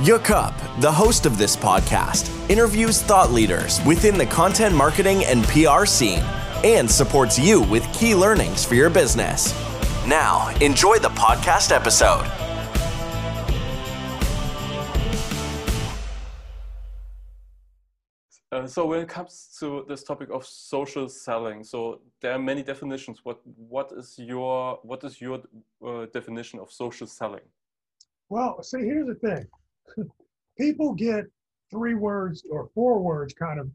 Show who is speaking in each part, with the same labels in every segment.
Speaker 1: Yukup, the host of this podcast, interviews thought leaders within the content marketing and PR scene and supports you with key learnings for your business. Now, enjoy the podcast episode.
Speaker 2: Uh, so when it comes to this topic of social selling, so there are many definitions. What what is your what is your uh, definition of social selling?
Speaker 3: Well, see, here's the thing. People get three words or four words kind of,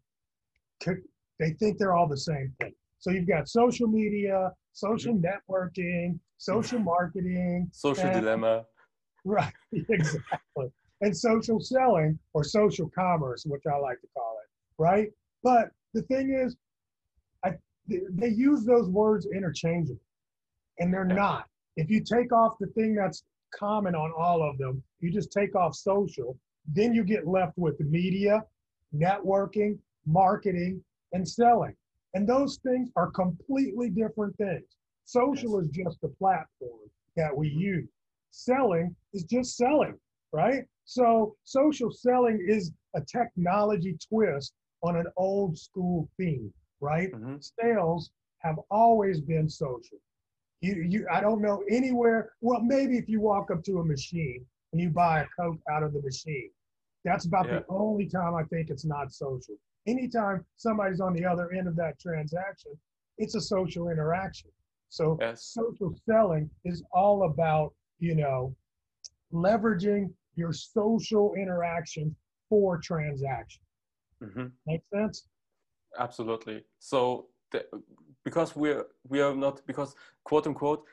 Speaker 3: they think they're all the same thing. So you've got social media, social mm-hmm. networking, social mm-hmm. marketing,
Speaker 2: Social
Speaker 3: and-
Speaker 2: dilemma.
Speaker 3: right, exactly. And social selling or social commerce, which I like to call it, right? But the thing is, I, they, they use those words interchangeably, and they're
Speaker 2: Yeah.
Speaker 3: not. If you take off the thing that's common on all of them, you just take off social, then you get left with the media, networking, marketing, and selling. And those things are completely different things. Social is just the platform that we use. Selling is just selling, right? So social selling is a technology twist on an old school theme, right?
Speaker 2: Mhm.
Speaker 3: Sales have always been social. You, you, I don't know anywhere. Well, maybe if you walk up to a machine and you buy a Coke out of the machine, that's about
Speaker 2: Yeah.
Speaker 3: the only time I think it's not social. Anytime somebody's on the other end of that transaction, it's a social interaction. So
Speaker 2: Yes.
Speaker 3: social selling is all about, you know, leveraging your social interaction for transaction.
Speaker 2: hmm
Speaker 3: Make sense?
Speaker 2: Absolutely. So the, because we're we are not because quote unquote,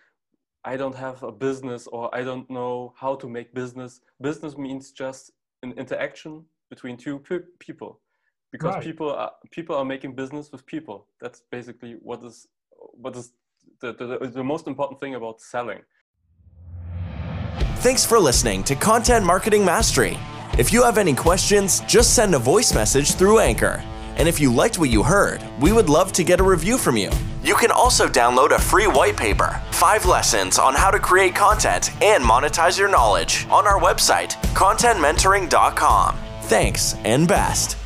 Speaker 2: I don't have a business or I don't know how to make business. Business means just an interaction between two pe- people, because
Speaker 3: Right.
Speaker 2: people are people are making business with people. That's basically what is what is the, the, the most important thing about selling.
Speaker 1: Thanks for listening to Content Marketing Mastery. If you have any questions, just send a voice message through Anchor. And if you liked what you heard, we would love to get a review from you. You can also download a free white paper, five lessons on how to create content and monetize your knowledge on our website, contentmentoring.com. Thanks and best.